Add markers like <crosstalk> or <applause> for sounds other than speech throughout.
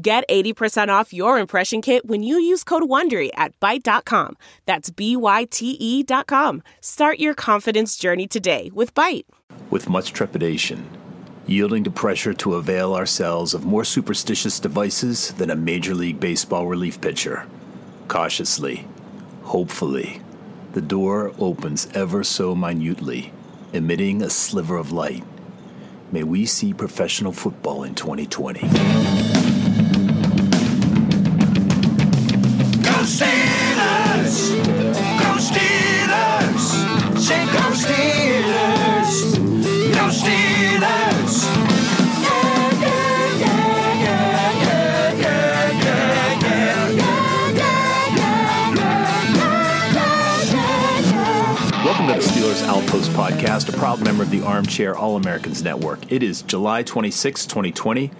Get 80% off your impression kit when you use code WONDERY at Byte.com. That's B-Y-T-E dot com. Start your confidence journey today with Byte. With much trepidation, yielding to pressure to avail ourselves of more superstitious devices than a Major League Baseball relief pitcher. Cautiously, hopefully, the door opens ever so minutely, emitting a sliver of light. May we see professional football in 2020. Outpost Podcast, a proud member of the Armchair All Americans Network. It is July 26, 2020.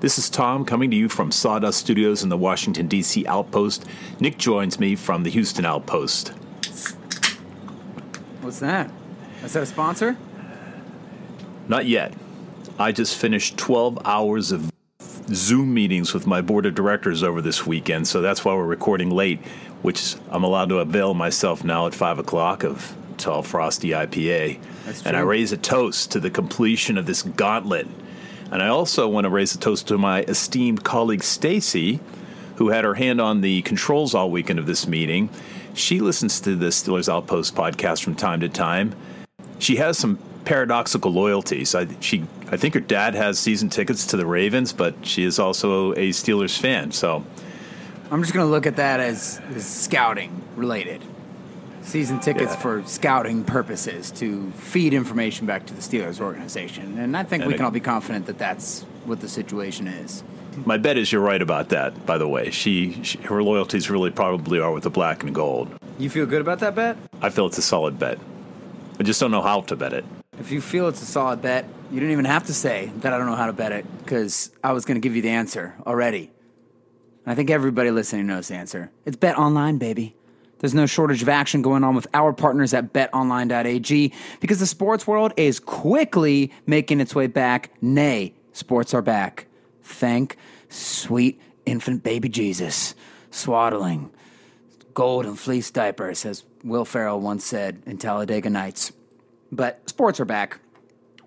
This is Tom coming to you from Sawdust Studios in the Washington, D.C. Outpost. Nick joins me from the Houston Outpost. What's that? Is that a sponsor? Not yet. I just finished 12 hours of Zoom meetings with my board of directors over this weekend, so that's why we're recording late, which I'm allowed to avail myself now at 5 o'clock of Tall Frosty IPA. And I raise a toast to the completion of this gauntlet. And I also want to raise a toast to my esteemed colleague Stacy, who had her hand on the controls all weekend of this meeting. She listens to the Steelers Outpost podcast from time to time she has some paradoxical loyalties. I, she, I think her dad has season tickets to the Ravens, but she is also a Steelers fan. So I'm just going to look at that as, as scouting related. Season tickets Yeah. for scouting purposes to feed information back to the Steelers organization. And I think And we can all be confident that that's what the situation is. my bet is you're right about that. By the way, she, she her loyalties really probably are with the black and gold. You feel good about that bet? I feel it's a solid bet. I just don't know how to bet it. If you feel it's a solid bet, you didn't even have to say that I don't know how to bet it because I was going to give you the answer already. I think everybody listening knows the answer. It's Bet Online, baby. There's no shortage of action going on with our partners at betonline.ag because the sports world is quickly making its way back. Nay, sports are back. Thank sweet infant baby Jesus, swaddling gold and fleece diapers, as Will Ferrell once said in Talladega Nights. But sports are back.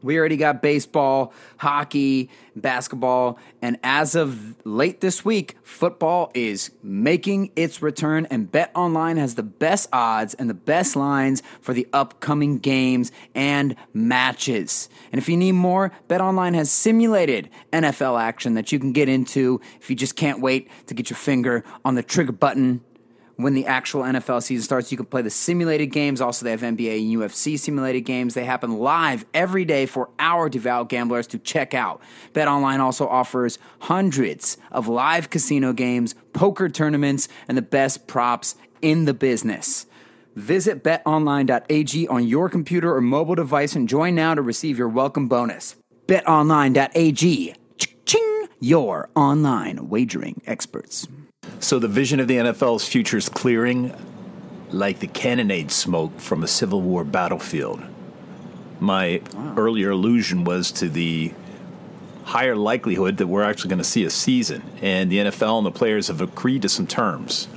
We already got baseball, hockey, basketball, and as of late this week, football is making its return, and Bet Online has the best odds and the best lines for the upcoming games and matches. And if you need more, Bet Online has simulated NFL action that you can get into if you just can't wait to get your finger on the trigger button when the actual NFL season starts, you can play the simulated games. Also, they have NBA and UFC simulated games. They happen live every day for our devout gamblers to check out. BetOnline also offers hundreds of live casino games, poker tournaments, and the best props in the business. Visit betonline.ag on your computer or mobile device and join now to receive your welcome bonus. BetOnline.ag, ching, your online wagering experts. So the vision of the NFL's future is clearing like the cannonade smoke from a Civil War battlefield. My earlier allusion was to the higher likelihood that we're actually going to see a season, and the NFL and the players have agreed to some terms.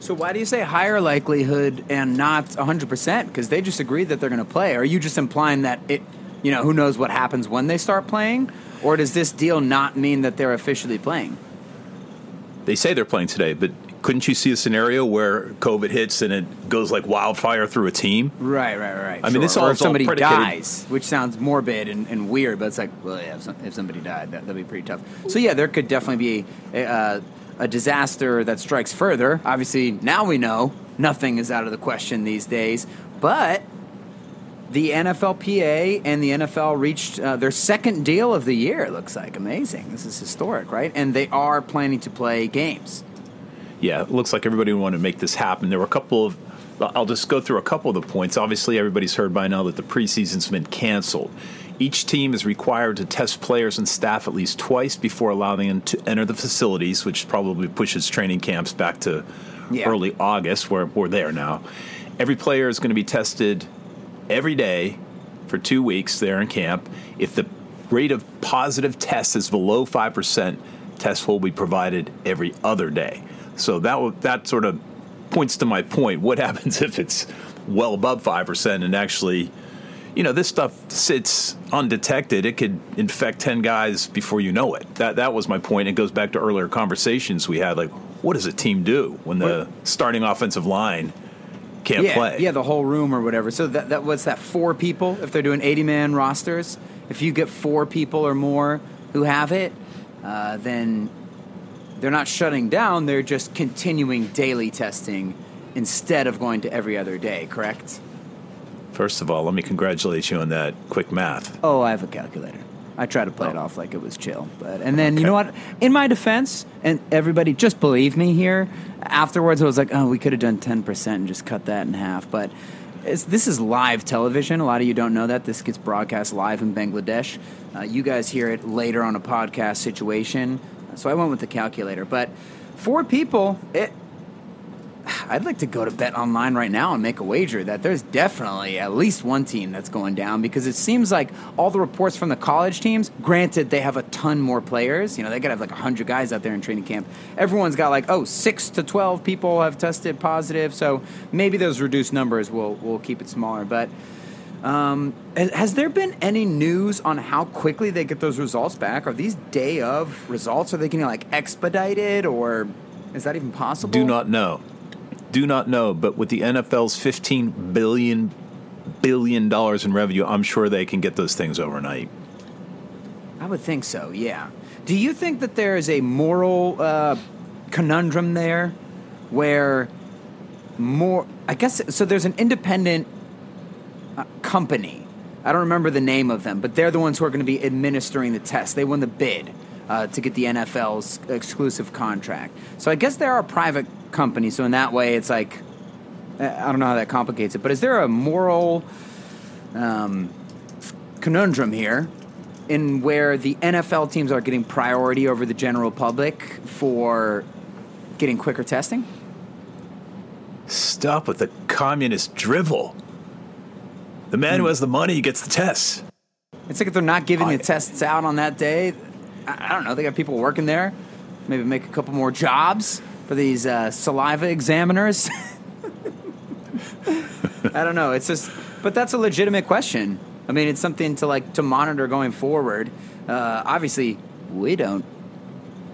So why do you say higher likelihood and not 100%? Because they just agreed that they're going to play. Are you just implying that it, you know, who knows what happens when they start playing? Or does this deal not mean that they're officially playing? They say they're playing today, but couldn't you see a scenario where COVID hits and it goes like wildfire through a team? Right, right, right. I mean, this or all- if it's all somebody dies, which sounds morbid and, and weird, but it's like, well, yeah, if, some, if somebody died, that, that'd be pretty tough. So yeah, there could definitely be a, uh, a disaster that strikes further. Obviously, now we know nothing is out of the question these days, but the NFLPA and the NFL reached uh, their second deal of the year. It looks like amazing. This is historic, right? And they are planning to play games. Yeah, it looks like everybody wanted to make this happen. There were a couple of. I'll just go through a couple of the points. Obviously, everybody's heard by now that the preseason's been canceled. Each team is required to test players and staff at least twice before allowing them to enter the facilities, which probably pushes training camps back to Yeah. early August, where we're there now. Every player is going to be tested every day for two weeks there in camp. If the rate of positive tests is below 5%, tests will be provided every other day. So that, that sort of points to my point. What <laughs> happens if it's well above 5% and actually, you know, this stuff sits undetected? It could infect 10 guys before you know it. That, that was my point. It goes back to earlier conversations we had. Like, what does a team do when the starting offensive line can't yeah, play? yeah, the whole room or whatever. So that, that what's that? Four people. If they're doing eighty-man rosters, if you get four people or more who have it, uh, then they're not shutting down. They're just continuing daily testing instead of going to every other day. Correct? First of all, let me congratulate you on that quick math. Oh, I have a calculator. I try to play it off like it was chill, but and then you know what? In my defense, and everybody just believe me here. Afterwards, I was like, oh, we could have done ten percent and just cut that in half. But it's, this is live television. A lot of you don't know that this gets broadcast live in Bangladesh. Uh, you guys hear it later on a podcast situation. So I went with the calculator, but four people. It, I'd like to go to Bet Online right now and make a wager that there's definitely at least one team that's going down because it seems like all the reports from the college teams, granted they have a ton more players, you know, they gotta have like 100 guys out there in training camp. Everyone's got like, oh, 6 to 12 people have tested positive, so maybe those reduced numbers will will keep it smaller, but um, has there been any news on how quickly they get those results back? Are these day of results? Are they getting like expedited or is that even possible? Do not know. Do not know, but with the NFL's 15 billion billion dollars in revenue, I'm sure they can get those things overnight. I would think so, yeah. Do you think that there is a moral uh, conundrum there where more, I guess, so there's an independent uh, company. I don't remember the name of them, but they're the ones who are going to be administering the test. They won the bid uh, to get the NFL's exclusive contract. So I guess they're a private company. So in that way, it's like, I don't know how that complicates it, but is there a moral um, conundrum here in where the NFL teams are getting priority over the general public for getting quicker testing? Stop with the communist drivel. The man who has the money gets the tests. It's like if they're not giving I- the tests out on that day, I, don't know. They got people working there. Maybe make a couple more jobs for these uh, saliva examiners. <laughs> I don't know. It's just, but that's a legitimate question. I mean, it's something to like to monitor going forward. Uh, obviously, we don't,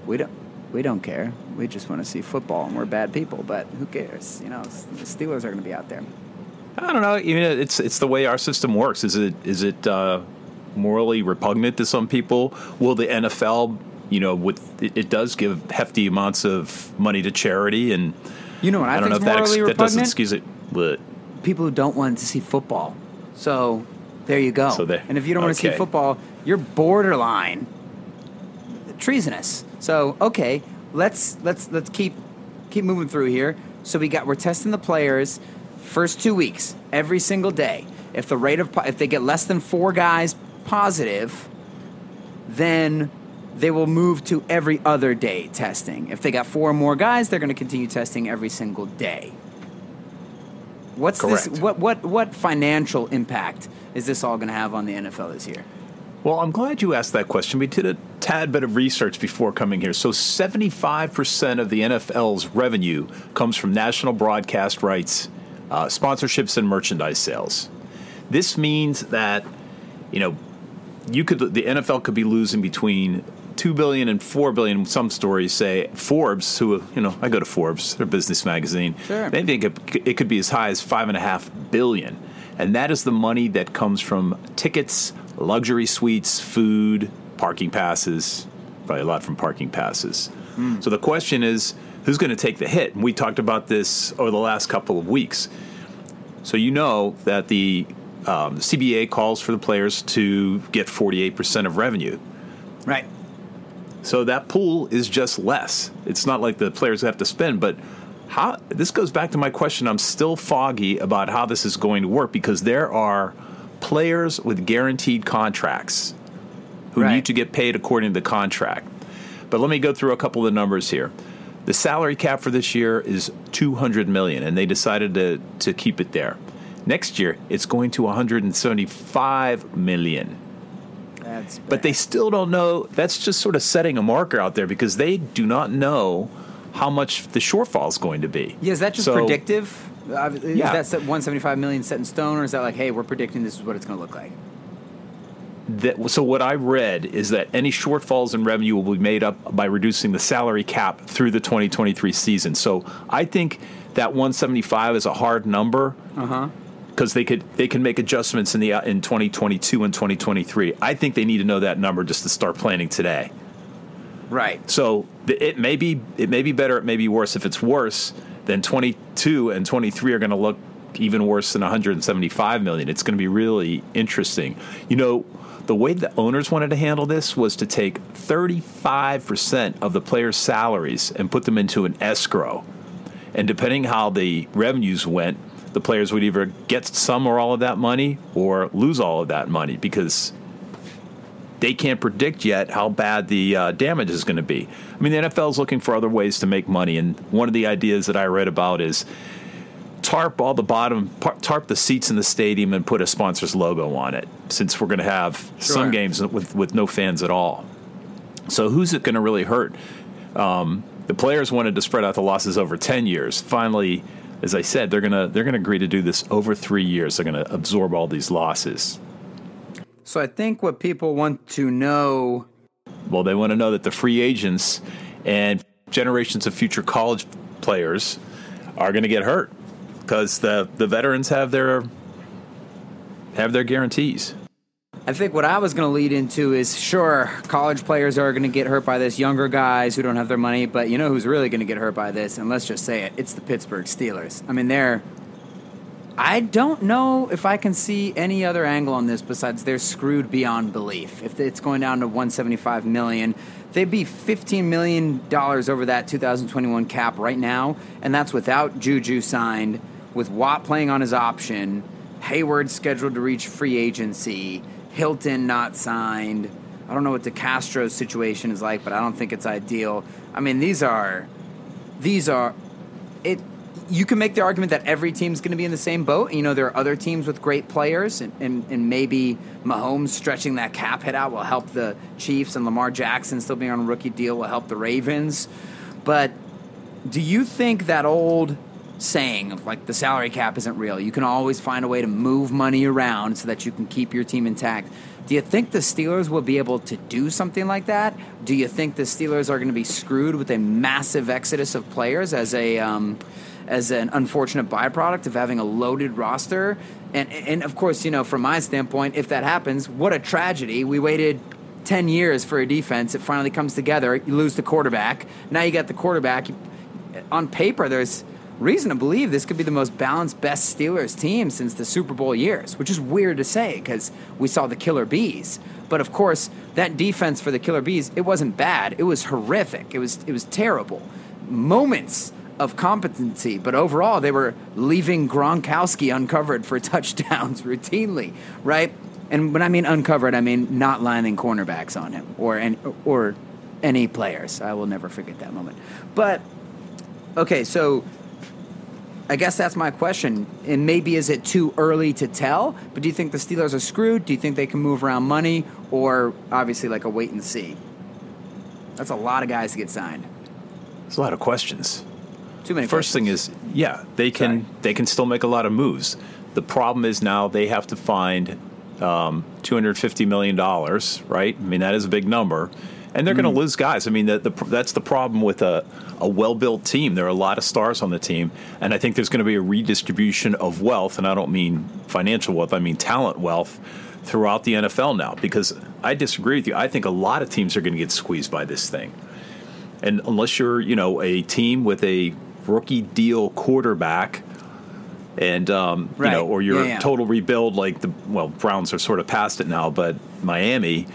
we don't, we don't care. We just want to see football, and we're bad people. But who cares? You know, the Steelers are going to be out there. I don't know. You know, it's it's the way our system works. Is it is it uh, morally repugnant to some people? Will the NFL, you know, with it, it does give hefty amounts of money to charity, and You know what I, I don't know if that, ex- that doesn't excuse it. But people who don't want to see football. So there you go. So there- and if you don't want to see football, you're borderline treasonous. So okay, let's let's let's keep keep moving through here. So we got we're testing the players first two weeks every single day. If the rate of if they get less than four guys positive, then they will move to every other day testing. If they got four or more guys, they're going to continue testing every single day. What's this? What what what financial impact is this all going to have on the NFL this year? Well, I'm glad you asked that question. We did a tad bit of research before coming here. So, 75% of the NFL's revenue comes from national broadcast rights, uh, sponsorships, and merchandise sales. This means that, you know, you could the NFL could be losing between two billion and four billion. Some stories say Forbes, who you know, I go to Forbes, their business magazine. Sure. They think it, it could be as high as five and a half billion, and that is the money that comes from tickets, luxury suites, food, parking passes. Probably a lot from parking passes. Hmm. So the question is, who's going to take the hit? And we talked about this over the last couple of weeks. So you know that the um, the CBA calls for the players to get 48% of revenue. Right. So that pool is just less. It's not like the players have to spend, but how this goes back to my question. I'm still foggy about how this is going to work because there are players with guaranteed contracts who Right. need to get paid according to the contract. But let me go through a couple of the numbers here. The salary cap for this year is 200 million and they decided to to keep it there. Next year it's going to 175 million. That's But they still don't know. That's just sort of setting a marker out there because they do not know how much the shortfall is going to be. Yeah, is that just So- predictive? Uh, Is Yeah. that 175 million set in stone, or is that like, hey, we're predicting this is what it's going to look like? That, so what I read is that any shortfalls in revenue will be made up by reducing the salary cap through the 2023 season. So I think that 175 is a hard number. Uh huh. Because they could they can make adjustments in the uh, in 2022 and 2023. I think they need to know that number just to start planning today. Right. So the, it may be it may be better, it may be worse. If it's worse, then 22 and 23 are going to look even worse than 175 million. It's going to be really interesting. You know, the way the owners wanted to handle this was to take 35% of the players' salaries and put them into an escrow. And depending how the revenues went, the players would either get some or all of that money or lose all of that money because they can't predict yet how bad the uh, damage is going to be. I mean, the NFL is looking for other ways to make money, and one of the ideas that I read about is tarp all the bottom, tarp the seats in the stadium, and put a sponsor's logo on it. Since we're going to have Sure. some games with with no fans at all, so who's it going to really hurt? Um, the players wanted to spread out the losses over ten years. Finally, as I said, they're gonna they're gonna agree to do this over three years. They're going to absorb all these losses. So I think what people want to know. Well, they want to know that the free agents and generations of future college players are going to get hurt because the the veterans have their have their guarantees. I think what I was going to lead into is sure, college players are going to get hurt by this, younger guys who don't have their money, but you know who's really going to get hurt by this? And let's just say it it's the Pittsburgh Steelers. I mean, they're. I don't know if I can see any other angle on this besides they're screwed beyond belief. If it's going down to 175 million, they'd be 15 million dollars over that 2021 cap right now, and that's without Juju signed, with Watt playing on his option, Heyward scheduled to reach free agency, Hilton not signed. I don't know what the Castro situation is like, but I don't think it's ideal. I mean, these are these are it you can make the argument that every team's going to be in the same boat. You know, there are other teams with great players, and, and, and maybe Mahomes stretching that cap hit out will help the Chiefs, and Lamar Jackson still being on a rookie deal will help the Ravens. But do you think that old saying of like the salary cap isn't real? You can always find a way to move money around so that you can keep your team intact. Do you think the Steelers will be able to do something like that? Do you think the Steelers are going to be screwed with a massive exodus of players as a um, as an unfortunate byproduct of having a loaded roster? And and of course, you know, from my standpoint, if that happens, what a tragedy. We waited 10 years for a defense. It finally comes together. You lose the quarterback. Now you got the quarterback. On paper, there's reason to believe this could be the most balanced, best Steelers team since the Super Bowl years, which is weird to say because we saw the Killer Bees. But of course, that defense for the Killer Bees, it wasn't bad. It was horrific. It was it was terrible. Moments of competency, but overall they were leaving Gronkowski uncovered for <laughs> touchdowns routinely, right? And when I mean uncovered, I mean not lining cornerbacks on him or any, or any players. I will never forget that moment. But okay, so I guess that's my question. And maybe is it too early to tell? But do you think the Steelers are screwed? Do you think they can move around money, or obviously like a wait and see? That's a lot of guys to get signed. It's a lot of questions. Too many. First thing is, yeah, they can Sorry. they can still make a lot of moves. The problem is now they have to find um, two hundred fifty million dollars, right? I mean that is a big number, and they're Mm. going to lose guys. I mean the, the, that's the problem with a a well built team. There are a lot of stars on the team, and I think there's going to be a redistribution of wealth, and I don't mean financial wealth. I mean talent wealth throughout the NFL now. Because I disagree with you. I think a lot of teams are going to get squeezed by this thing. And unless you're, you know, a team with a rookie deal quarterback, and um, Right. you know, or your Yeah, yeah. total rebuild like the well Browns are sort of past it now, but Miami.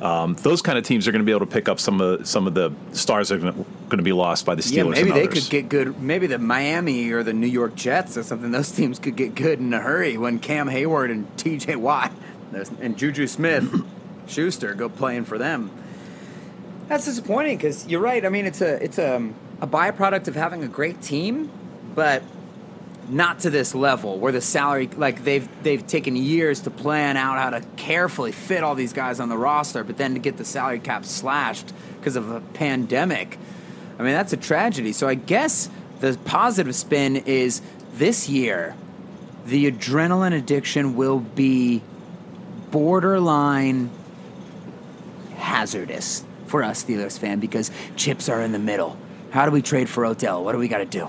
Um, those kind of teams are going to be able to pick up some of some of the stars that are going to be lost by the Steelers. Yeah, maybe they others. could get good. Maybe the Miami or the New York Jets or something. Those teams could get good in a hurry when Cam Heyward and T.J. Watt and Juju Smith, <laughs> Schuster go playing for them. That's disappointing because you're right. I mean, it's a it's a a byproduct of having a great team, but not to this level where the salary like they've they've taken years to plan out how to carefully fit all these guys on the roster, but then to get the salary cap slashed because of a pandemic. I mean, that's a tragedy. So I guess the positive spin is this year the adrenaline addiction will be borderline hazardous for us Steelers fan because chips are in the middle. How do we trade for Odell? What do we got to do?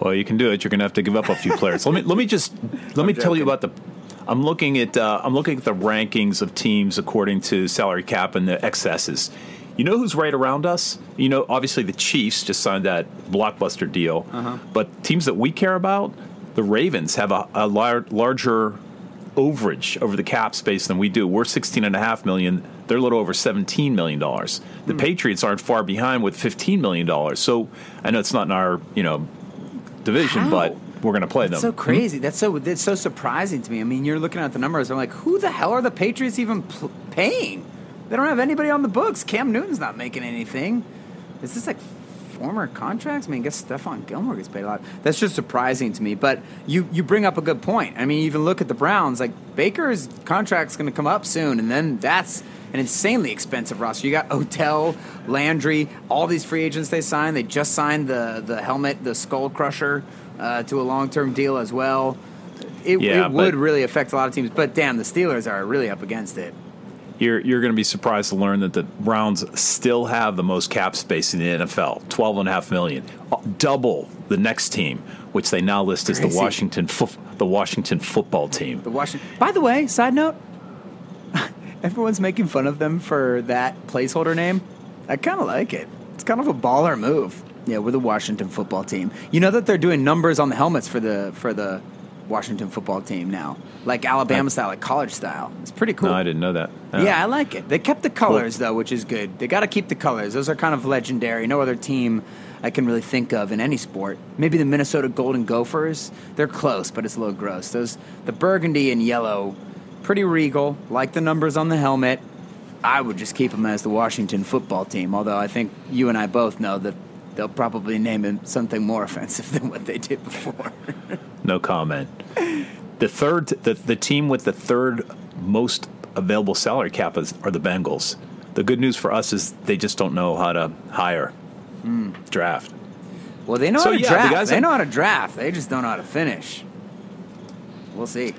Well, you can do it. You're going to have to give up a few players. let me let me just let me tell you about the. I'm looking at uh, I'm looking at the rankings of teams according to salary cap and the excesses. You know who's right around us? You know, obviously the Chiefs just signed that blockbuster deal, Uh-huh. but teams that we care about, the Ravens have a, a lar- larger overage over the cap space than we do. We're 16 and a half million. They're a little over 17 million dollars. The Hmm. Patriots aren't far behind with 15 million dollars. So I know it's not in our you know division, How? but we're going to play That's them. so hmm? crazy. That's so that's so surprising to me. I mean, you're looking at the numbers. I'm like, who the hell are the Patriots even pl- paying? They don't have anybody on the books. Cam Newton's not making anything. Is this like former contracts? I mean, I guess Stephon Gilmore gets paid a lot. That's just surprising to me. But you you bring up a good point. I mean, even look at the Browns. Like Baker's contract's going to come up soon, and then that's an insanely expensive roster. You got Odell, Landry, all these free agents they signed. They just signed the the helmet, the Skull Crusher, uh, to a long term deal as well. It, Yeah, it would really affect a lot of teams. But damn, the Steelers are really up against it. You're you're going to be surprised to learn that the Browns still have the most cap space in the NFL, 12 and a half million, Uh, double the next team, which they now list as the Washington fo- the Washington football team. The Washington. By the way, side note, everyone's making fun of them for that placeholder name. I kind of like it. It's kind of a baller move. Yeah, we're the Washington football team. You know that they're doing numbers on the helmets for the for the Washington football team now, like Alabama I- style, like college style. It's pretty cool. No, I didn't know that. Oh. Yeah, I like it. They kept the colors though, which is good. They got to keep the colors. Those are kind of legendary. No other team I can really think of in any sport. Maybe the Minnesota Golden Gophers. They're close, but it's a little gross. Those the burgundy and yellow, pretty regal. Like the numbers on the helmet. I would just keep them as the Washington football team. Although I think you and I both know that they'll probably name it something more <laughs> offensive than what they did before. <laughs> No comment. The third, the, the team with the third most available salary cap is, are the Bengals. The good news for us is they just don't know how to hire, hmm. draft. well, they know So, how to yeah, the draft. guys They know how to draft. They just don't know how to finish. We'll see.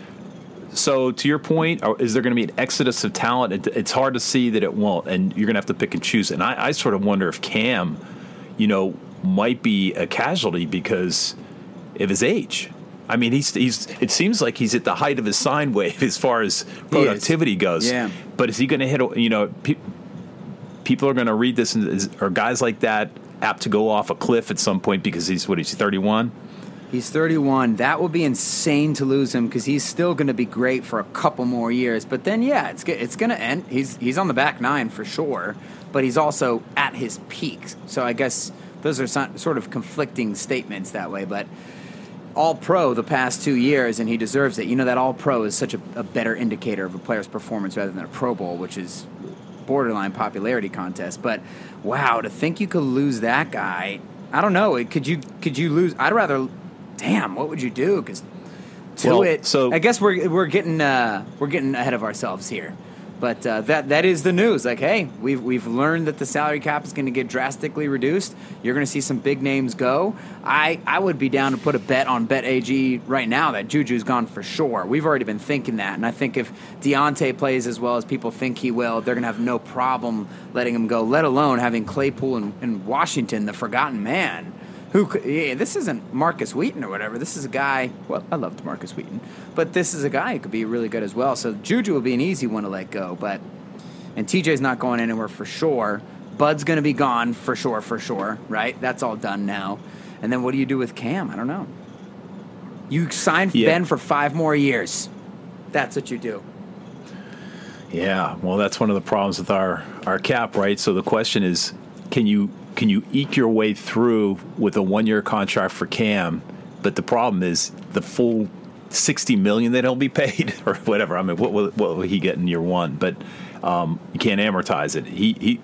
So, to your point, uh, is there going to be an exodus of talent? It, it's hard to see that it won't, and you're going to have to pick and choose. And I, I sort of wonder if Cam, you know, might be a casualty because of his age. I mean, he's he's. It seems like he's at the height of his sine wave as far as productivity goes. Yeah. But is he going to hit? You know, pe- people are going to read this, and is, are guys like that apt to go off a cliff at some point because he's what? He's 31. He's 31. That would be insane to lose him because he's still going to be great for a couple more years. But then, yeah, it's it's going to end. He's he's on the back nine for sure, but he's also at his peak. So I guess those are so- sort of conflicting statements that way. But all pro the past two years, and he deserves it. You know that all pro is such a, a better indicator of a player's performance rather than a Pro Bowl, which is borderline popularity contest. But wow, to think you could lose that guy, I don't know. Could you? Could you lose? I'd rather. Damn, what would you do? Because to Well, it. so- I guess we're we're getting uh, we're getting ahead of ourselves here. But uh, that that is the news. Like, hey, we've we've learned that the salary cap is going to get drastically reduced. You're going to see some big names go. I I would be down to put a bet on Bet AG right now that Juju's gone for sure. We've already been thinking that, and I think if Diontae plays as well as people think he will, they're going to have no problem letting him go. Let alone having Claypool and, and Washington, the forgotten man. Who yeah, this isn't Markus Wheaton or whatever. This is a guy. Well, I loved Markus Wheaton, but this is a guy who could be really good as well. So Juju will be an easy one to let go, but and TJ's not going anywhere for sure. Bud's going to be gone for sure, for sure. Right? That's all done now. And then what do you do with Cam? I don't know. You sign Yeah. Ben for five more years. That's what you do. Yeah, well, that's one of the problems with our our cap, right? So the question is, can you can you eke your way through with a one year contract for Cam? But the problem is the full sixty million that he'll be paid, <laughs> or whatever. I mean, what will, what will he get in year one? But um, you can't amortize it. He he.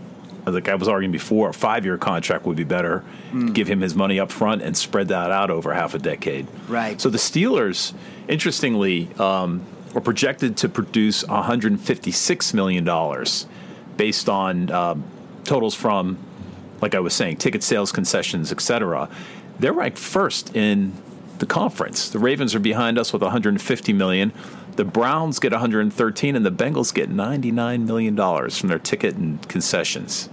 Like I was arguing before, a five-year contract would be better. Give him his money up front and spread that out over half a decade. Right. So the Steelers, interestingly, um, were projected to produce 156 million dollars, based on um, totals from, like I was saying, ticket sales, concessions, etc. They're ranked first in the conference. The Ravens are behind us with 150 million. The Browns get 113, and the Bengals get 99 million dollars from their ticket and concessions.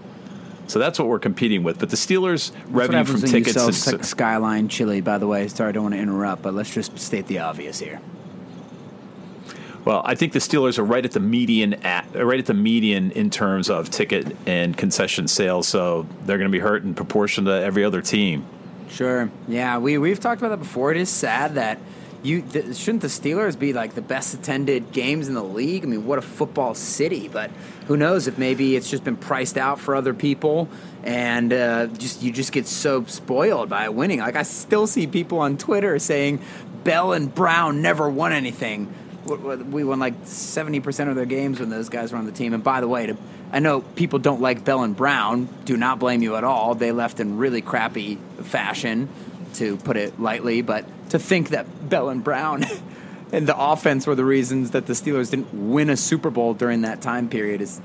So that's what we're competing with. But the Steelers' revenue from when you tickets sell and Skyline Chili, by the way. Sorry, I don't want to interrupt, but let's just state the obvious here. Well, I think the Steelers are right at the median at right at the median in terms of ticket and concession sales, so they're going to be hurt in proportion to every other team. Sure. Yeah, we we've talked about that before. It is sad that you th- shouldn't the Steelers be like the best attended games in the league. I mean, what a football city! But who knows if maybe it's just been priced out for other people, and uh, just you just get so spoiled by winning. Like I still see people on Twitter saying Bell and Brown never won anything. We won like seventy percent of their games when those guys were on the team. And by the way, to, I know people don't like Bell and Brown. Do not blame you at all. They left in really crappy fashion, to put it lightly. But to think that Bell and Brown <laughs> and the offense were the reasons that the Steelers didn't win a Super Bowl during that time period is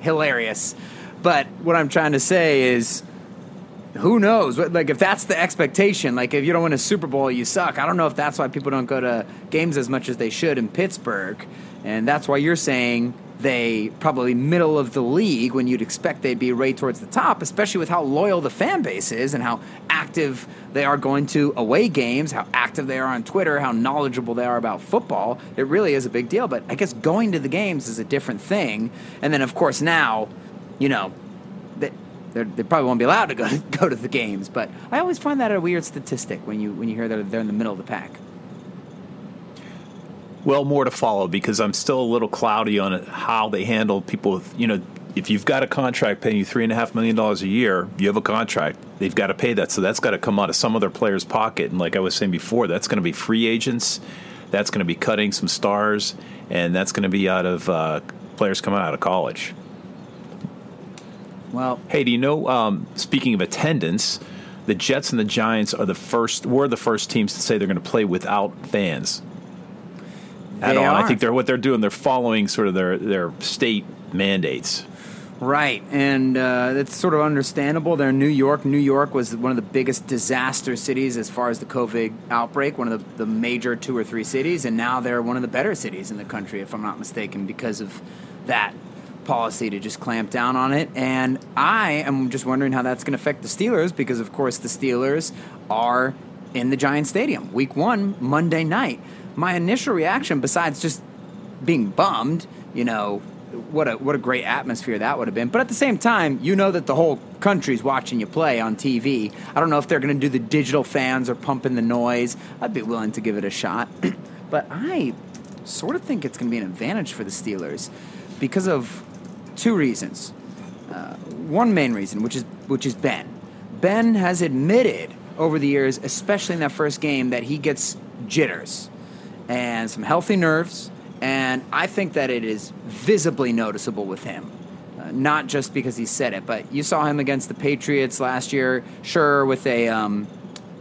hilarious. But what I'm trying to say is who knows? Like, if that's the expectation, like, if you don't win a Super Bowl, you suck. I don't know if that's why people don't go to games as much as they should in Pittsburgh. And that's why you're saying they probably middle of the league when you'd expect they'd be right towards the top, especially with how loyal the fan base is and how active they are going to away games, how active they are on Twitter, how knowledgeable they are about football. It really is a big deal. But I guess going to the games is a different thing. And then, of course, now, you know, they're, they probably won't be allowed to go <laughs> go to the games. But I always find that a weird statistic when you when you hear that they're in the middle of the pack. Well, more to follow because I'm still a little cloudy on how they handle people. With, you know, if you've got a contract paying you three and a half million dollars a year, you have a contract. They've got to pay that, so that's got to come out of some other player's pocket. And like I was saying before, that's going to be free agents. That's going to be cutting some stars, and that's going to be out of uh, players coming out of college. Well, Hey, do you know? Um, speaking of attendance, the Jets and the Giants are the first. Were the first teams to say they're going to play without fans at They all. And I think they're what they're doing. They're following sort of their their state mandates. Right, and uh, it's sort of understandable. They're in New York. New York was one of the biggest disaster cities as far as the COVID outbreak, one of the, the major two or three cities, and now they're one of the better cities in the country, if I'm not mistaken, because of that policy to just clamp down on it. And I am just wondering how that's going to affect the Steelers, because of course the Steelers are in the Giant Stadium, week one, Monday night. My initial reaction, besides just being bummed, you know, what a what a great atmosphere that would have been. But at the same time, you know that the whole country's watching you play on TV. I don't know if they're going to do the digital fans or pumping the noise. I'd be willing to give it a shot, <clears throat> but I sort of think it's going to be an advantage for the Steelers because of two reasons. Uh, one main reason, which is which is Ben. Ben has admitted over the years, especially in that first game, that he gets jitters and some healthy nerves. And I think that it is visibly noticeable with him. Uh, not just because he said it, but you saw him against the Patriots last year, sure, with a um,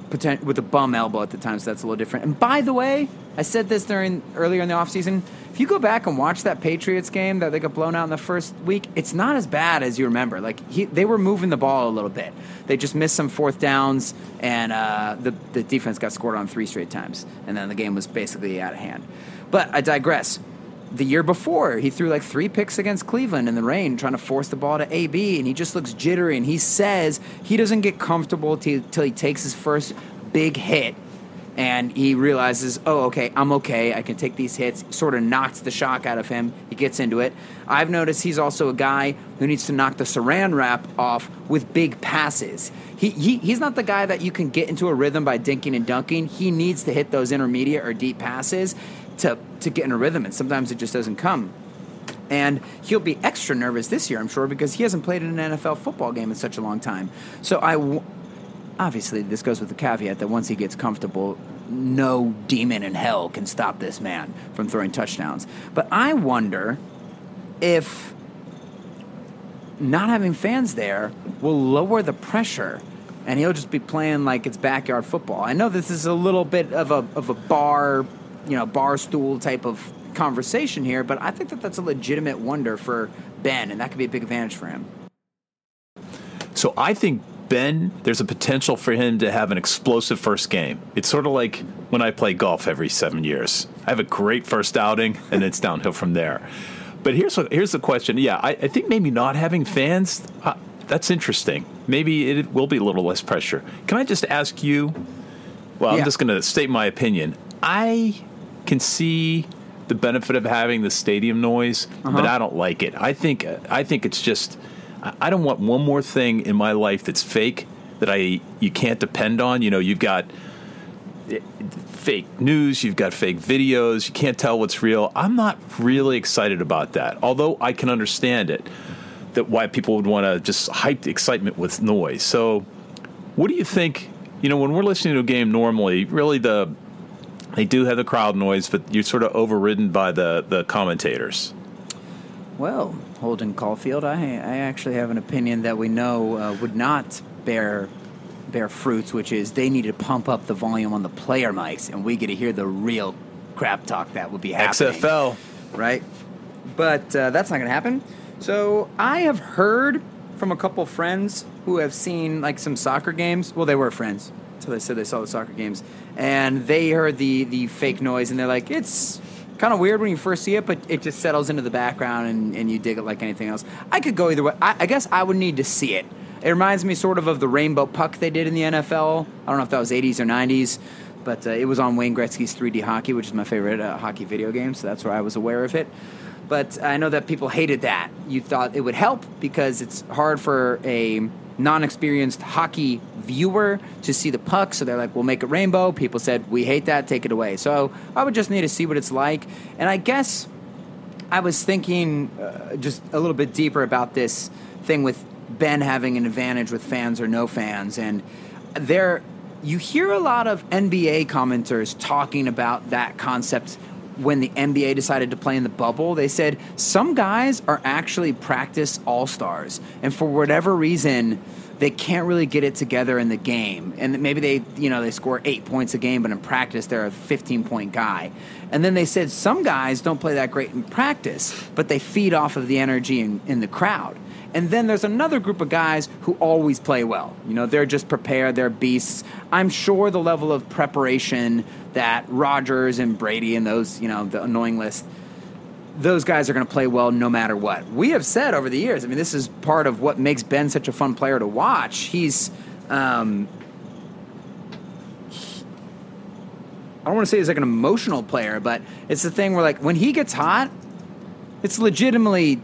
potent, with a bum elbow at the time, so that's a little different. And by the way, I said this during earlier in the offseason. If you go back and watch that Patriots game that they got blown out in the first week, it's not as bad as you remember. Like he, they were moving the ball a little bit. They just missed some fourth downs, and uh, the the defense got scored on three straight times, and then the game was basically out of hand. But I digress. The year before, he threw like three picks against Cleveland in the rain, trying to force the ball to AB, and he just looks jittery. And he says he doesn't get comfortable till, till he takes his first big hit and he realizes, oh, okay, I'm okay. I can take these hits. Sort of knocks the shock out of him. He gets into it. I've noticed he's also a guy who needs to knock the saran wrap off with big passes. He, he, he's not the guy that you can get into a rhythm by dinking and dunking. He needs to hit those intermediate or deep passes to, to get in a rhythm, and sometimes it just doesn't come. And he'll be extra nervous this year, I'm sure, because he hasn't played in an NFL football game in such a long time. So I, obviously this goes with the caveat that once he gets comfortable, no demon in hell can stop this man from throwing touchdowns. But I wonder if not having fans there will lower the pressure and he'll just be playing like it's backyard football. I know this is a little bit of a of a bar, you know, bar stool type of conversation here, but I think that that's a legitimate wonder for Ben and that could be a big advantage for him. So I think Ben, there's a potential for him to have an explosive first game. It's sort of like when I play golf every seven years. I have a great first outing, and it's downhill from there. But here's what, here's the question. Yeah, I, I think maybe not having fans. Uh, that's interesting. Maybe it will be a little less pressure. Can I just ask you? Well, Yeah. I'm just going to state my opinion. I can see the benefit of having the stadium noise, but I don't like it. I think I think it's just I- don't want one more thing in my life that's fake that I you can't depend on. You know, you've got eh, fake news, you've got fake videos, you can't tell what's real. I'm not really excited about that. Although I can understand it that why people would want to just hype the excitement with noise. So, what do you think? You know, when we're listening to a game normally, really the they do have the crowd noise, but you're sort of overridden by the the commentators. Well, Holden Caulfield, I, I actually have an opinion that we know uh, would not bear bear fruits, which is they need to pump up the volume on the player mics, and we get to hear the real crap talk that would be happening. XFL. right? But uh, that's not going to happen. So I have heard from a couple friends who have seen like some soccer games. Well, they were friends, so they said they saw the soccer games, and they heard the the fake noise, and they're like, it's kind of weird when you first see it, but it just settles into the background, and, and you dig it like anything else. I could go either way. I, I guess I would need to see it. It reminds me sort of of the rainbow puck they did in the NFL. I don't know if that was 80s or 90s but uh, it was on Wayne Gretzky's 3D Hockey, which is my favorite uh, hockey video game, so that's where I was aware of it. But I know that people hated that. You thought it would help because it's hard for a non-experienced hockey viewer to see the puck, so they're like, "We'll make it rainbow." People said, "We hate that. Take it away." So I would just need to see what it's like, and I guess I was thinking uh, just a little bit deeper about this thing with Ben having an advantage with fans or no fans, and there you hear a lot of NBA commenters talking about that concept when the NBA decided to play in the bubble. They said some guys are actually practice all stars, and for whatever reason. They can't really get it together in the game, and maybe they, you know, they score eight points a game, but in practice they're a 15 point guy. And then they said some guys don't play that great in practice, but they feed off of the energy in, in the crowd. And then there's another group of guys who always play well. You know, they're just prepared, they're beasts. I'm sure the level of preparation that Rodgers and Brady and those, you know, the annoying list, those guys are going to play well no matter what. We have said over the years, I mean, this is part of what makes Ben such a fun player to watch. He's, um, I don't want to say he's like an emotional player, but it's the thing where like when he gets hot, it's legitimately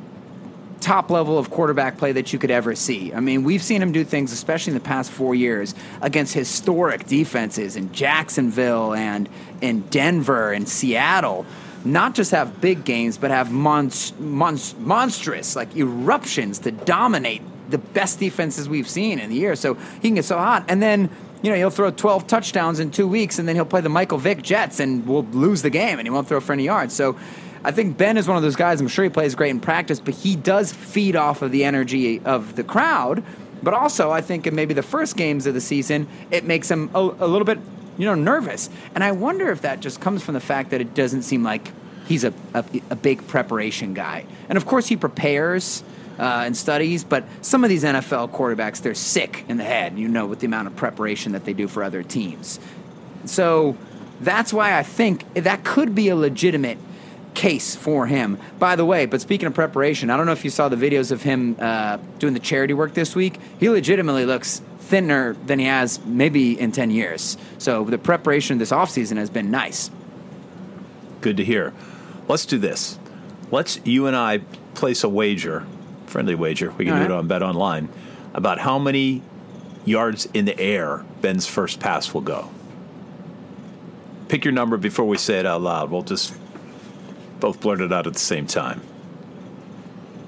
top level of quarterback play that you could ever see. I mean, we've seen him do things, especially in the past four years, against historic defenses in Jacksonville and in Denver and Seattle. Not just have big games, but have monst- monst- monstrous, like eruptions to dominate the best defenses we've seen in the year. So he can get so hot. And then, you know, he'll throw 12 touchdowns in two weeks, and then he'll play the Michael Vick Jets, and we'll lose the game, and he won't throw for any yards. So I think Ben is one of those guys. I'm sure he plays great in practice, but he does feed off of the energy of the crowd. But also, I think in maybe the first games of the season, it makes him a, a little bit, you know, nervous. And I wonder if that just comes from the fact that it doesn't seem like he's a, a, a big preparation guy. And of course, he prepares uh, and studies, but some of these NFL quarterbacks, they're sick in the head, you know, with the amount of preparation that they do for other teams. So that's why I think that could be a legitimate case for him. By the way, but speaking of preparation, I don't know if you saw the videos of him uh, doing the charity work this week. He legitimately looks thinner than he has maybe in 10 years. So the preparation this offseason has been nice. Good to hear. Let's do this. Let's you and I place a wager, friendly wager. We can All do it on Bet Online about how many yards in the air Ben's first pass will go. Pick your number before we say it out loud. We'll just both blurted out at the same time.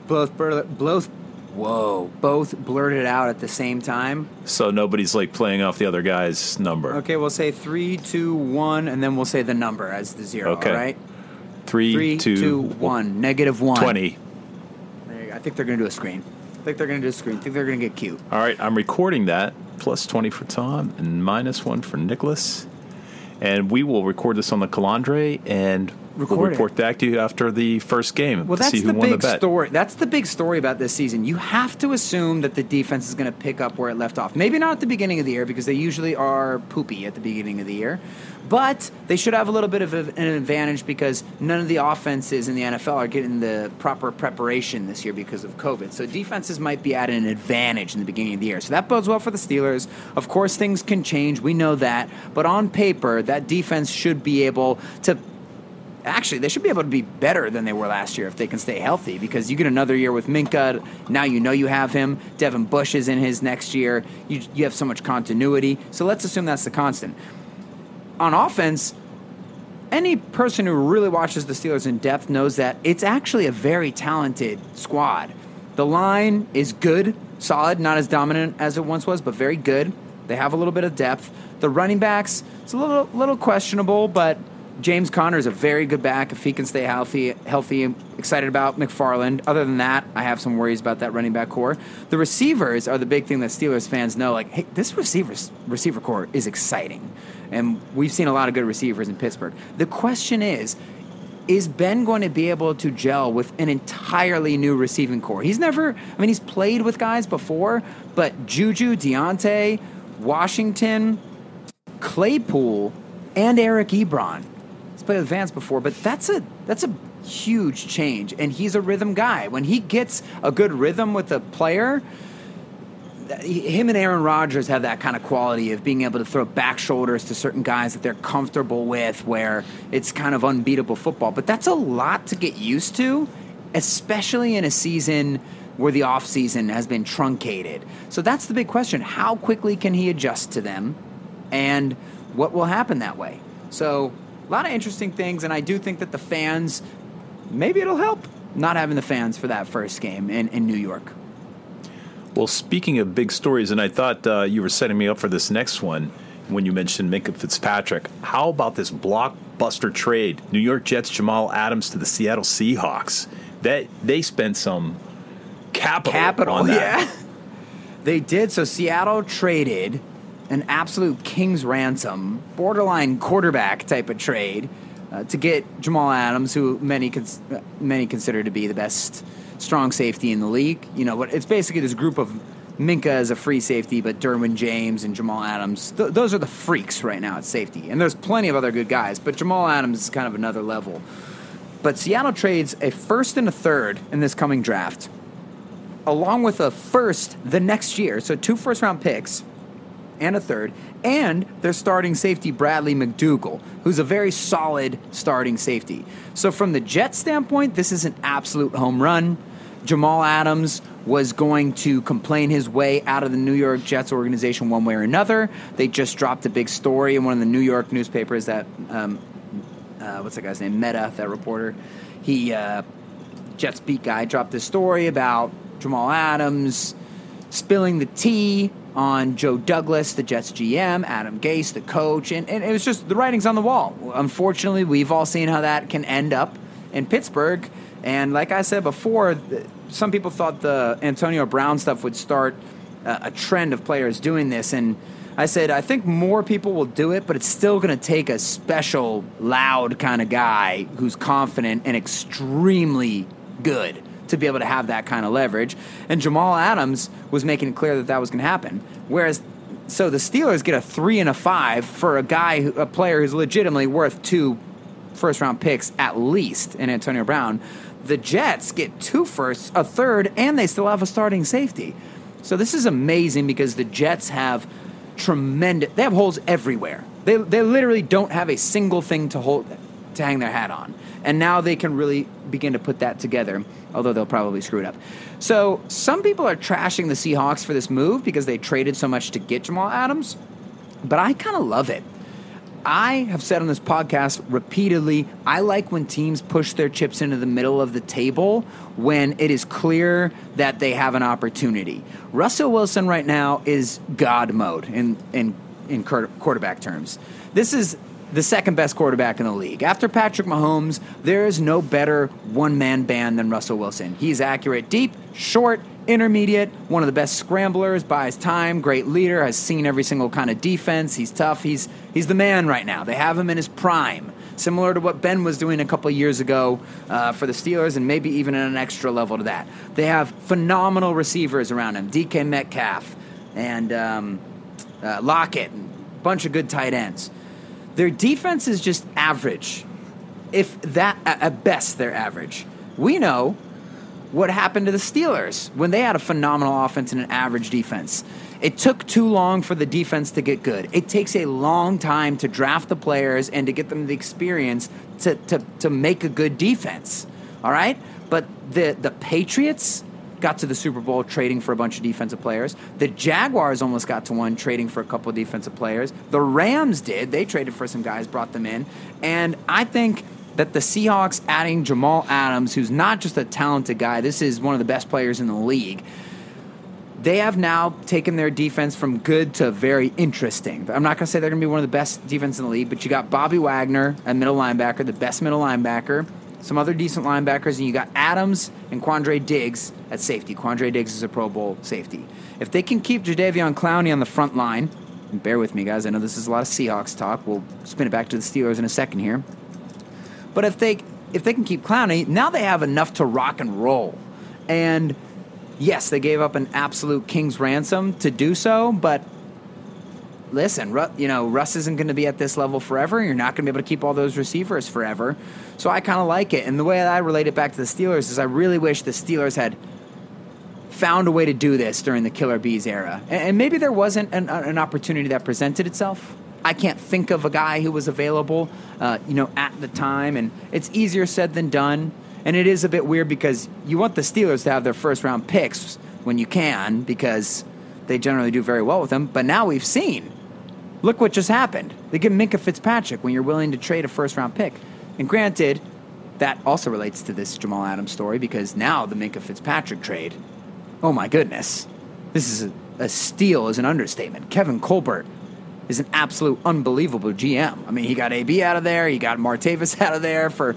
Both, blur- both, whoa, both blurted out at the same time. So nobody's like playing off the other guy's number. Okay, we'll say three, two, one, and then we'll say the number as the zero. Okay. All right. Three, Three, two, two, one. Negative one. 20. There you go. I think they're going to do a screen. I think they're going to do a screen. I think they're going to get cute. All right, I'm recording that. Plus 20 for Tom and minus one for Nicholas. And we will record this on the Calandre and we'll Record report back to you after the first game Well, to that's see who the won big the bet. story. That's the big story about this season. You have to assume that the defense is going to pick up where it left off. Maybe not at the beginning of the year because they usually are poopy at the beginning of the year, but they should have a little bit of an advantage because none of the offenses in the NFL are getting the proper preparation this year because of COVID. So defenses might be at an advantage in the beginning of the year. So that bodes well for the Steelers. Of course, things can change. We know that, but on paper, that defense should be able to actually they should be able to be better than they were last year if they can stay healthy because you get another year with Minkah now you know you have him Devin Bush is in his next year you, you have so much continuity so let's assume that's the constant on offense any person who really watches the Steelers in depth knows that it's actually a very talented squad. The line is good, solid, not as dominant as it once was, but very good. They have a little bit of depth. The running backs, it's a little little questionable, but James Conner is a very good back if he can stay healthy. Healthy, excited about McFarland. Other than that, I have some worries about that running back corps. The receivers are the big thing that Steelers fans know. Like, hey, this receivers receiver corps is exciting, and we've seen a lot of good receivers in Pittsburgh. The question is, is Ben going to be able to gel with an entirely new receiving corps? He's never, I mean, he's played with guys before, but Juju, Diontae, Washington, Claypool, and Eric Ebron. Played with Vance before, but that's a that's a huge change. And he's a rhythm guy. When he gets a good rhythm with a player, him and Aaron Rodgers have that kind of quality of being able to throw back shoulders to certain guys that they're comfortable with, where it's kind of unbeatable football. But that's a lot to get used to, especially in a season where the offseason has been truncated. So that's the big question. How quickly can he adjust to them? And what will happen that way? So, a lot of interesting things, and I do think that the fans, maybe it'll help not having the fans for that first game in, in New York. Well, speaking of big stories, and I thought uh, you were setting me up for this next one when you mentioned Minkah Fitzpatrick. How about this blockbuster trade? New York Jets Jamal Adams to the Seattle Seahawks. That they spent some capital, capital. on that. Yeah, <laughs> they did. So Seattle traded an absolute king's ransom, borderline quarterback type of trade uh, to get Jamal Adams, who many cons- many consider to be the best strong safety in the league. You know, it's basically this group of Minkah as a free safety, but Derwin James and Jamal Adams. Th- those are the freaks right now at safety, and there's plenty of other good guys, but Jamal Adams is kind of another level. But Seattle trades a first and a third in this coming draft along with a first the next year, so two first round picks and a third, and their starting safety Bradley McDougal, who's a very solid starting safety. So from the Jets standpoint, this is an absolute home run. Jamal Adams was going to complain his way out of the New York Jets organization one way or another. They just dropped a big story in one of the New York newspapers that um, uh, what's that guy's name? Mehta, that reporter. He uh, Jets beat guy dropped this story about Jamal Adams spilling the tea on Joe Douglas, the Jets GM, Adam Gase, the coach, and, and it was just the writing's on the wall. Unfortunately, we've all seen how that can end up in Pittsburgh. And like I said before, some people thought the Antonio Brown stuff would start uh, a trend of players doing this, and I said I think more people will do it, but it's still going to take a special, loud kind of guy who's confident and extremely good to be able to have that kind of leverage. And Jamal Adams was making it clear that that was going to happen. Whereas, so the Steelers get a three and a five for a guy, a player who's legitimately worth two first round picks at least in Antonio Brown. The Jets get two firsts, a third, and they still have a starting safety. So this is amazing because the Jets have tremendous. They have holes everywhere. They they literally don't have a single thing to hold to hang their hat on, and now they can really begin to put that together. Although they'll probably screw it up. So some people are trashing the Seahawks for this move because they traded so much to get Jamal Adams, but I kind of love it. I have said on this podcast repeatedly, I like when teams push their chips into the middle of the table when it is clear that they have an opportunity. Russell Wilson right now is God mode in in in quarterback terms. This is the second best quarterback in the league. After Patrick Mahomes, there is no better one man band than Russell Wilson. He's accurate deep, short, intermediate, one of the best scramblers, buys time, great leader, has seen every single kind of defense. He's tough. He's he's the man right now. They have him in his prime, similar to what Ben was doing a couple years ago uh, for the Steelers, and maybe even at an extra level to that. They have phenomenal receivers around him: DK Metcalf and um, uh, Lockett, and a bunch of good tight ends. Their defense is just average. If that, at best, they're average. We know what happened to the Steelers when they had a phenomenal offense and an average defense. It took too long for the defense to get good. It takes a long time to draft the players and to get them the experience to, to, to make a good defense. All right? But the, the Patriots got to the Super Bowl trading for a bunch of defensive players. The Jaguars almost got to one trading for a couple of defensive players. The Rams did. They traded for some guys, brought them in. And I think that the Seahawks adding Jamal Adams, who's not just a talented guy, this is one of the best players in the league. They have now taken their defense from good to very interesting. I'm not going to say they're going to be one of the best defense in the league, but you got Bobby Wagner, a middle linebacker, the best middle linebacker, some other decent linebackers, and you got Adams and Quandre Diggs at safety. Quandre Diggs is a Pro Bowl safety. If they can keep Jadeveon Clowney on the front line, and bear with me, guys, I know this is a lot of Seahawks talk. We'll spin it back to the Steelers in a second here. But if they if they can keep Clowney, now they have enough to rock and roll. And yes, they gave up an absolute king's ransom to do so, but listen, you know, Russ isn't going to be at this level forever. You're not going to be able to keep all those receivers forever. So I kind of like it. And the way that I relate it back to the Steelers is I really wish the Steelers had found a way to do this during the Killer Bees era. And maybe there wasn't an, an opportunity that presented itself. I can't think of a guy who was available, uh, you know, at the time, and it's easier said than done. And it is a bit weird because you want the Steelers to have their first round picks when you can because they generally do very well with them. But now we've seen, look what just happened. They get Minkah Fitzpatrick when you're willing to trade a first round pick. And granted, that also relates to this Jamal Adams story because now the Minkah Fitzpatrick trade, oh my goodness, this is a, a steal is an understatement. Kevin Colbert is an absolute unbelievable GM. I mean, he got AB out of there, he got Martavis <laughs> out of there for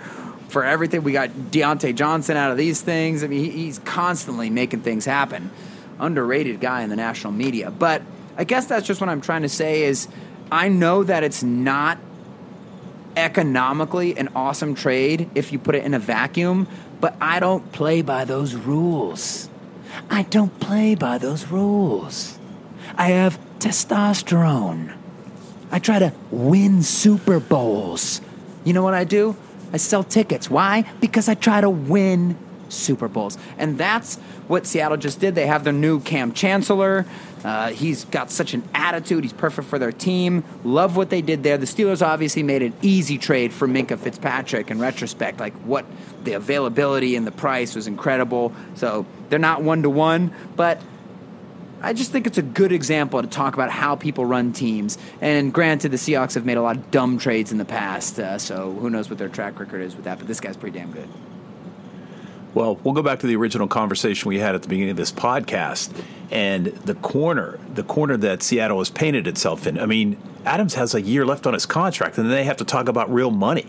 for everything. We got Diontae Johnson out of these things. I mean, he, he's constantly making things happen. Underrated guy in the national media. But I guess that's just what I'm trying to say is I know that it's not economically an awesome trade if you put it in a vacuum, but I don't play by those rules. I don't play by those rules. I have testosterone. I try to win Super Bowls. You know what I do? I sell tickets. Why? Because I try to win Super Bowls. And that's what Seattle just did. They have their new Kam Chancellor. Uh, he's got such an attitude. He's perfect for their team. Love what they did there. The Steelers obviously made an easy trade for Minkah Fitzpatrick in retrospect. Like what the availability and the price was incredible. So they're not one to one, but I just think it's a good example to talk about how people run teams. And granted, the Seahawks have made a lot of dumb trades in the past, uh, so who knows what their track record is with that. But this guy's pretty damn good. Well, we'll go back to the original conversation we had at the beginning of this podcast and the corner, the corner that Seattle has painted itself in. I mean, Adams has a year left on his contract, and then they have to talk about real money.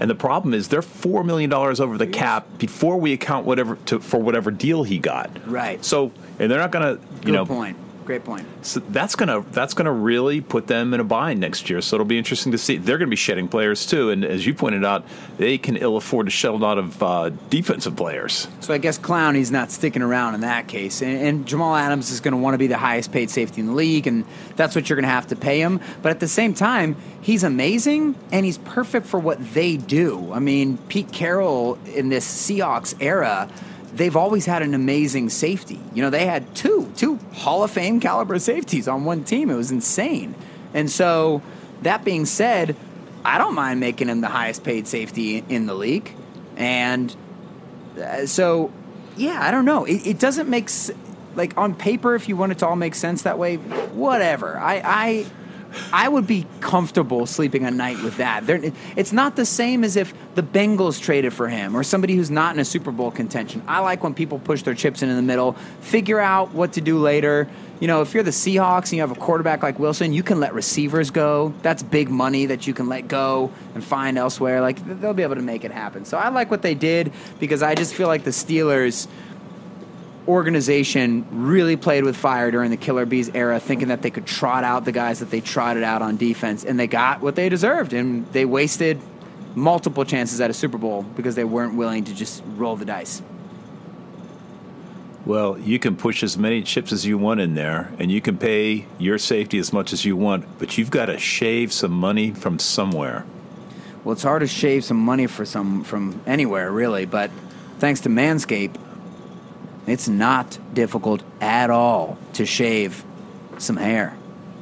And the problem is they're four million dollars over the cap before we account whatever to, for whatever deal he got. Right. So and they're not going to, you Good know, point. Great point. So that's gonna that's gonna really put them in a bind next year. So it'll be interesting to see. They're going to be shedding players too, and as you pointed out, they can ill afford to shed a lot of uh, defensive players. So I guess Clowney's not sticking around in that case, and, and Jamal Adams is going to want to be the highest paid safety in the league, and that's what you're going to have to pay him. But at the same time, he's amazing and he's perfect for what they do. I mean, Pete Carroll in this Seahawks era they've always had an amazing safety. You know, they had two, two Hall of Fame caliber safeties on one team. It was insane. And so, that being said, I don't mind making him the highest paid safety in the league. And uh, so, yeah, I don't know. It, it doesn't make like on paper if you want it to all make sense that way. Whatever. I I I would be comfortable sleeping a night with that. They're, it's not the same as if the Bengals traded for him or somebody who's not in a Super Bowl contention. I like when people push their chips in in the middle, figure out what to do later. You know, if you're the Seahawks and you have a quarterback like Wilson, you can let receivers go. That's big money that you can let go and find elsewhere. Like they'll be able to make it happen. So I like what they did because I just feel like the Steelers organization really played with fire during the Killer Bees era, thinking that they could trot out the guys that they trotted out on defense, and they got what they deserved, and they wasted multiple chances at a Super Bowl because they weren't willing to just roll the dice. Well, you can push as many chips as you want in there, and you can pay your safety as much as you want, but you've got to shave some money from somewhere. Well, it's hard to shave some money for some from anywhere, really, but thanks to Manscaped, it's not difficult at all to shave some hair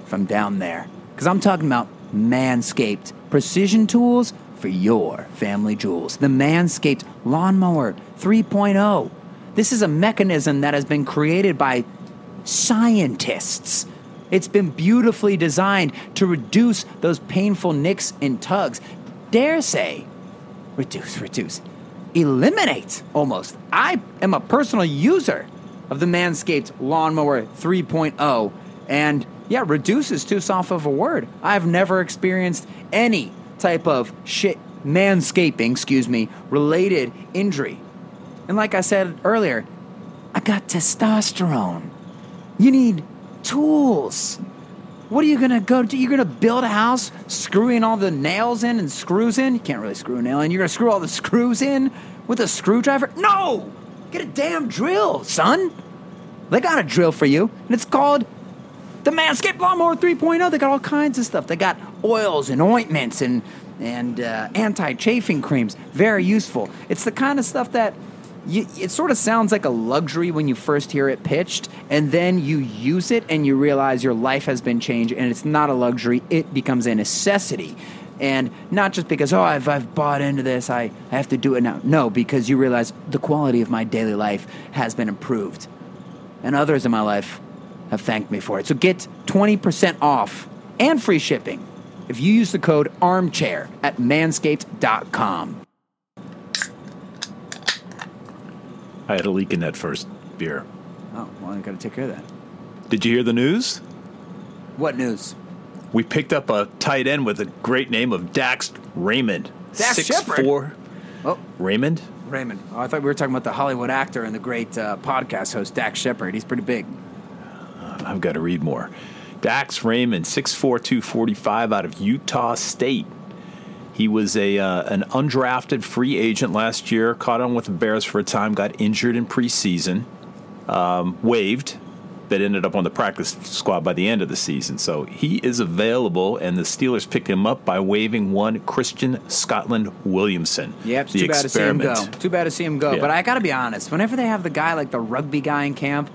from down there. Because I'm talking about Manscaped precision tools for your family jewels. The Manscaped Lawnmower 3.0. This is a mechanism that has been created by scientists. It's been beautifully designed to reduce those painful nicks and tugs. Dare say, reduce, reduce, eliminate almost. I am a personal user of the Manscaped Lawnmower 3.0, and yeah, reduce is too soft of a word. I've never experienced any type of shit, manscaping, excuse me, related injury. And like I said earlier, I got testosterone. You need tools. What are you gonna go do? You're gonna build a house screwing all the nails in and screws in? You can't really screw a nail in. You're gonna screw all the screws in with a screwdriver? No! Get a damn drill, son! They got a drill for you, and it's called the Manscaped Lawnmower 3.0. They got all kinds of stuff. They got oils and ointments and and uh, anti-chafing creams. Very useful. It's the kind of stuff that you, it sort of sounds like a luxury when you first hear it pitched, and then you use it and you realize your life has been changed, and it's not a luxury. It becomes a necessity. And not just because, oh, I've, I've bought into this, I, I have to do it now. No, because you realize the quality of my daily life has been improved. And others in my life have thanked me for it. So get 20% off and free shipping if you use the code armchair at manscaped.com. I had a leak in that first beer. Oh, well, I got to take care of that. Did you hear the news? What news? We picked up a tight end with a great name of Dax Raymond. Dax Shepard? 6'4". Oh, Raymond? Raymond. Oh, I thought we were talking about the Hollywood actor and the great uh, podcast host, Dax Shepard. He's pretty big. I've got to read more. Dax Raymond, 6'4", 245 out of Utah State. He was a uh, an undrafted free agent last year, caught on with the Bears for a time, got injured in preseason, um, waived, but ended up on the practice squad by the end of the season. So he is available, and the Steelers picked him up by waiving one Christian Scotland Williamson. Yep, too bad to see him go. Too bad to see him go. Yeah. But I got to be honest, whenever they have the guy like the rugby guy in camp,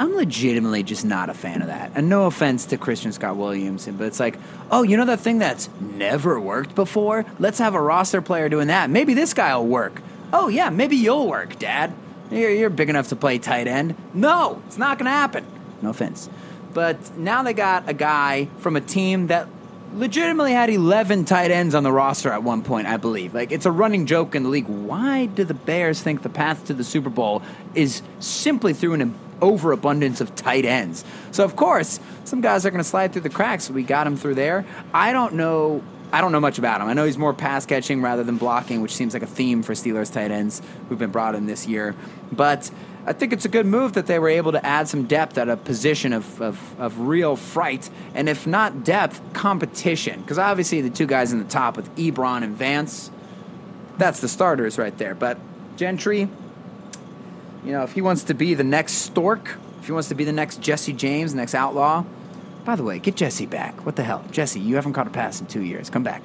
I'm legitimately just not a fan of that. And no offense to Christian Scott Williamson, but it's like, oh, you know that thing that's never worked before? Let's have a roster player doing that. Maybe this guy will work. Oh, yeah, maybe you'll work, Dad. You're, you're big enough to play tight end. No, it's not going to happen. No offense. But now they got a guy from a team that legitimately had 11 tight ends on the roster at one point, I believe. Like, it's a running joke in the league. Why do the Bears think the path to the Super Bowl is simply through an overabundance of tight ends? So, of course, some guys are going to slide through the cracks. We got him through there. I don't know. I don't know much about him. I know he's more pass catching rather than blocking, which seems like a theme for Steelers tight ends who've been brought in this year. But I think it's a good move that they were able to add some depth at a position of, of, of real fright, and if not depth, competition. Because obviously the two guys in the top with Ebron and Vance, that's the starters right there. But Gentry, you know, if he wants to be the next Stork, if he wants to be the next Jesse James, the next Outlaw, by the way, get Jesse back. What the hell? Jesse, you haven't caught a pass in two years. Come back.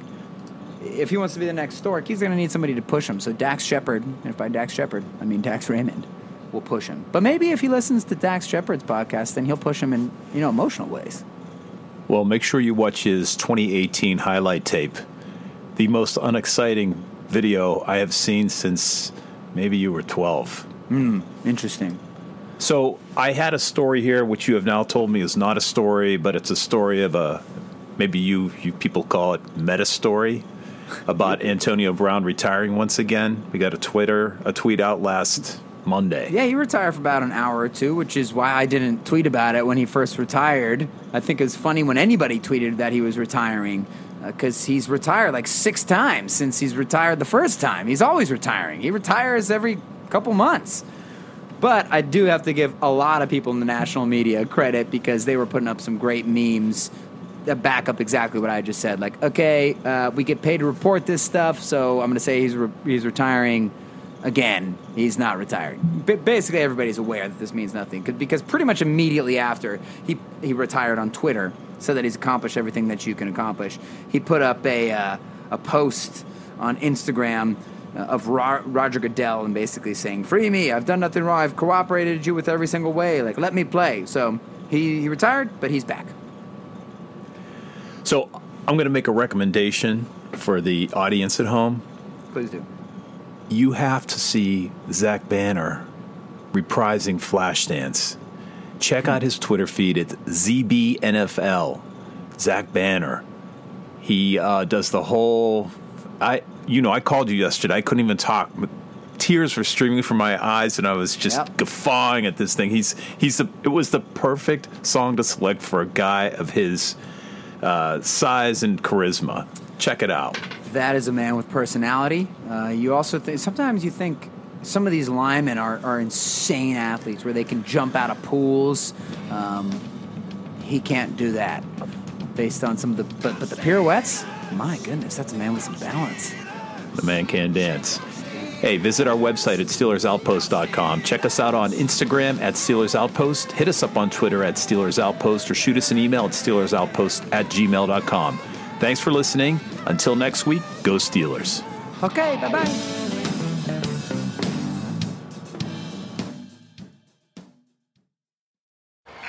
if he wants to be the next Stork, he's going to need somebody to push him. So Dax Shepard, and if by Dax Shepard, I mean Dax Raymond, will push him. But maybe if he listens to Dax Shepard's podcast, then he'll push him in, you know, emotional ways. Well, make sure you watch his 2018 highlight tape. The most unexciting video I have seen since maybe you were 12. Hmm, interesting. So I had a story here, which you have now told me is not a story, but it's a story of a maybe you you people call it meta story about <laughs> Antonio Brown retiring once again. We got a Twitter a tweet out last Monday. Yeah, he retired for about an hour or two, which is why I didn't tweet about it when he first retired. I think it was funny when anybody tweeted that he was retiring uh, because he's retired like six times since he's retired the first time. He's always retiring. He retires every couple months. But I do have to give a lot of people in the national media credit because they were putting up some great memes that back up exactly what I just said. Like, okay, uh, we get paid to report this stuff, so I'm going to say he's re- he's retiring. Again, he's not retiring. B- basically, everybody's aware that this means nothing because pretty much immediately after he he retired on Twitter, so that he's accomplished everything that you can accomplish. He put up a uh, a post on Instagram of Ro- Roger Goodell and basically saying, "Free me! I've done nothing wrong. I've cooperated you with every single way. Like, let me play." So he, he retired, but he's back. So I'm going to make a recommendation for the audience at home. Please do. You have to see Zach Banner reprising Flashdance. Check out his Twitter feed. It's ZBNFL. Zach Banner. He uh, does the whole. I you know I called you yesterday. I couldn't even talk. Tears were streaming from my eyes, and I was just Yep. guffawing at this thing. He's he's the. It was the perfect song to select for a guy of his uh, size and charisma. Check it out. That is a man with personality. Uh, you also think sometimes you think some of these linemen are, are insane athletes where they can jump out of pools. Um, he can't do that based on some of the but, but the pirouettes. My goodness, that's a man with some balance. The man can dance. Hey, visit our website at SteelersOutpost.com. Check us out on Instagram at Steelers Outpost. Hit us up on Twitter at Steelers Outpost or shoot us an email at SteelersOutpost at gmail.com. Thanks for listening. Until next week, go Steelers. Okay, bye bye.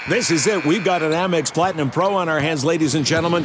This is it. We've got an Amex Platinum Pro on our hands, ladies and gentlemen.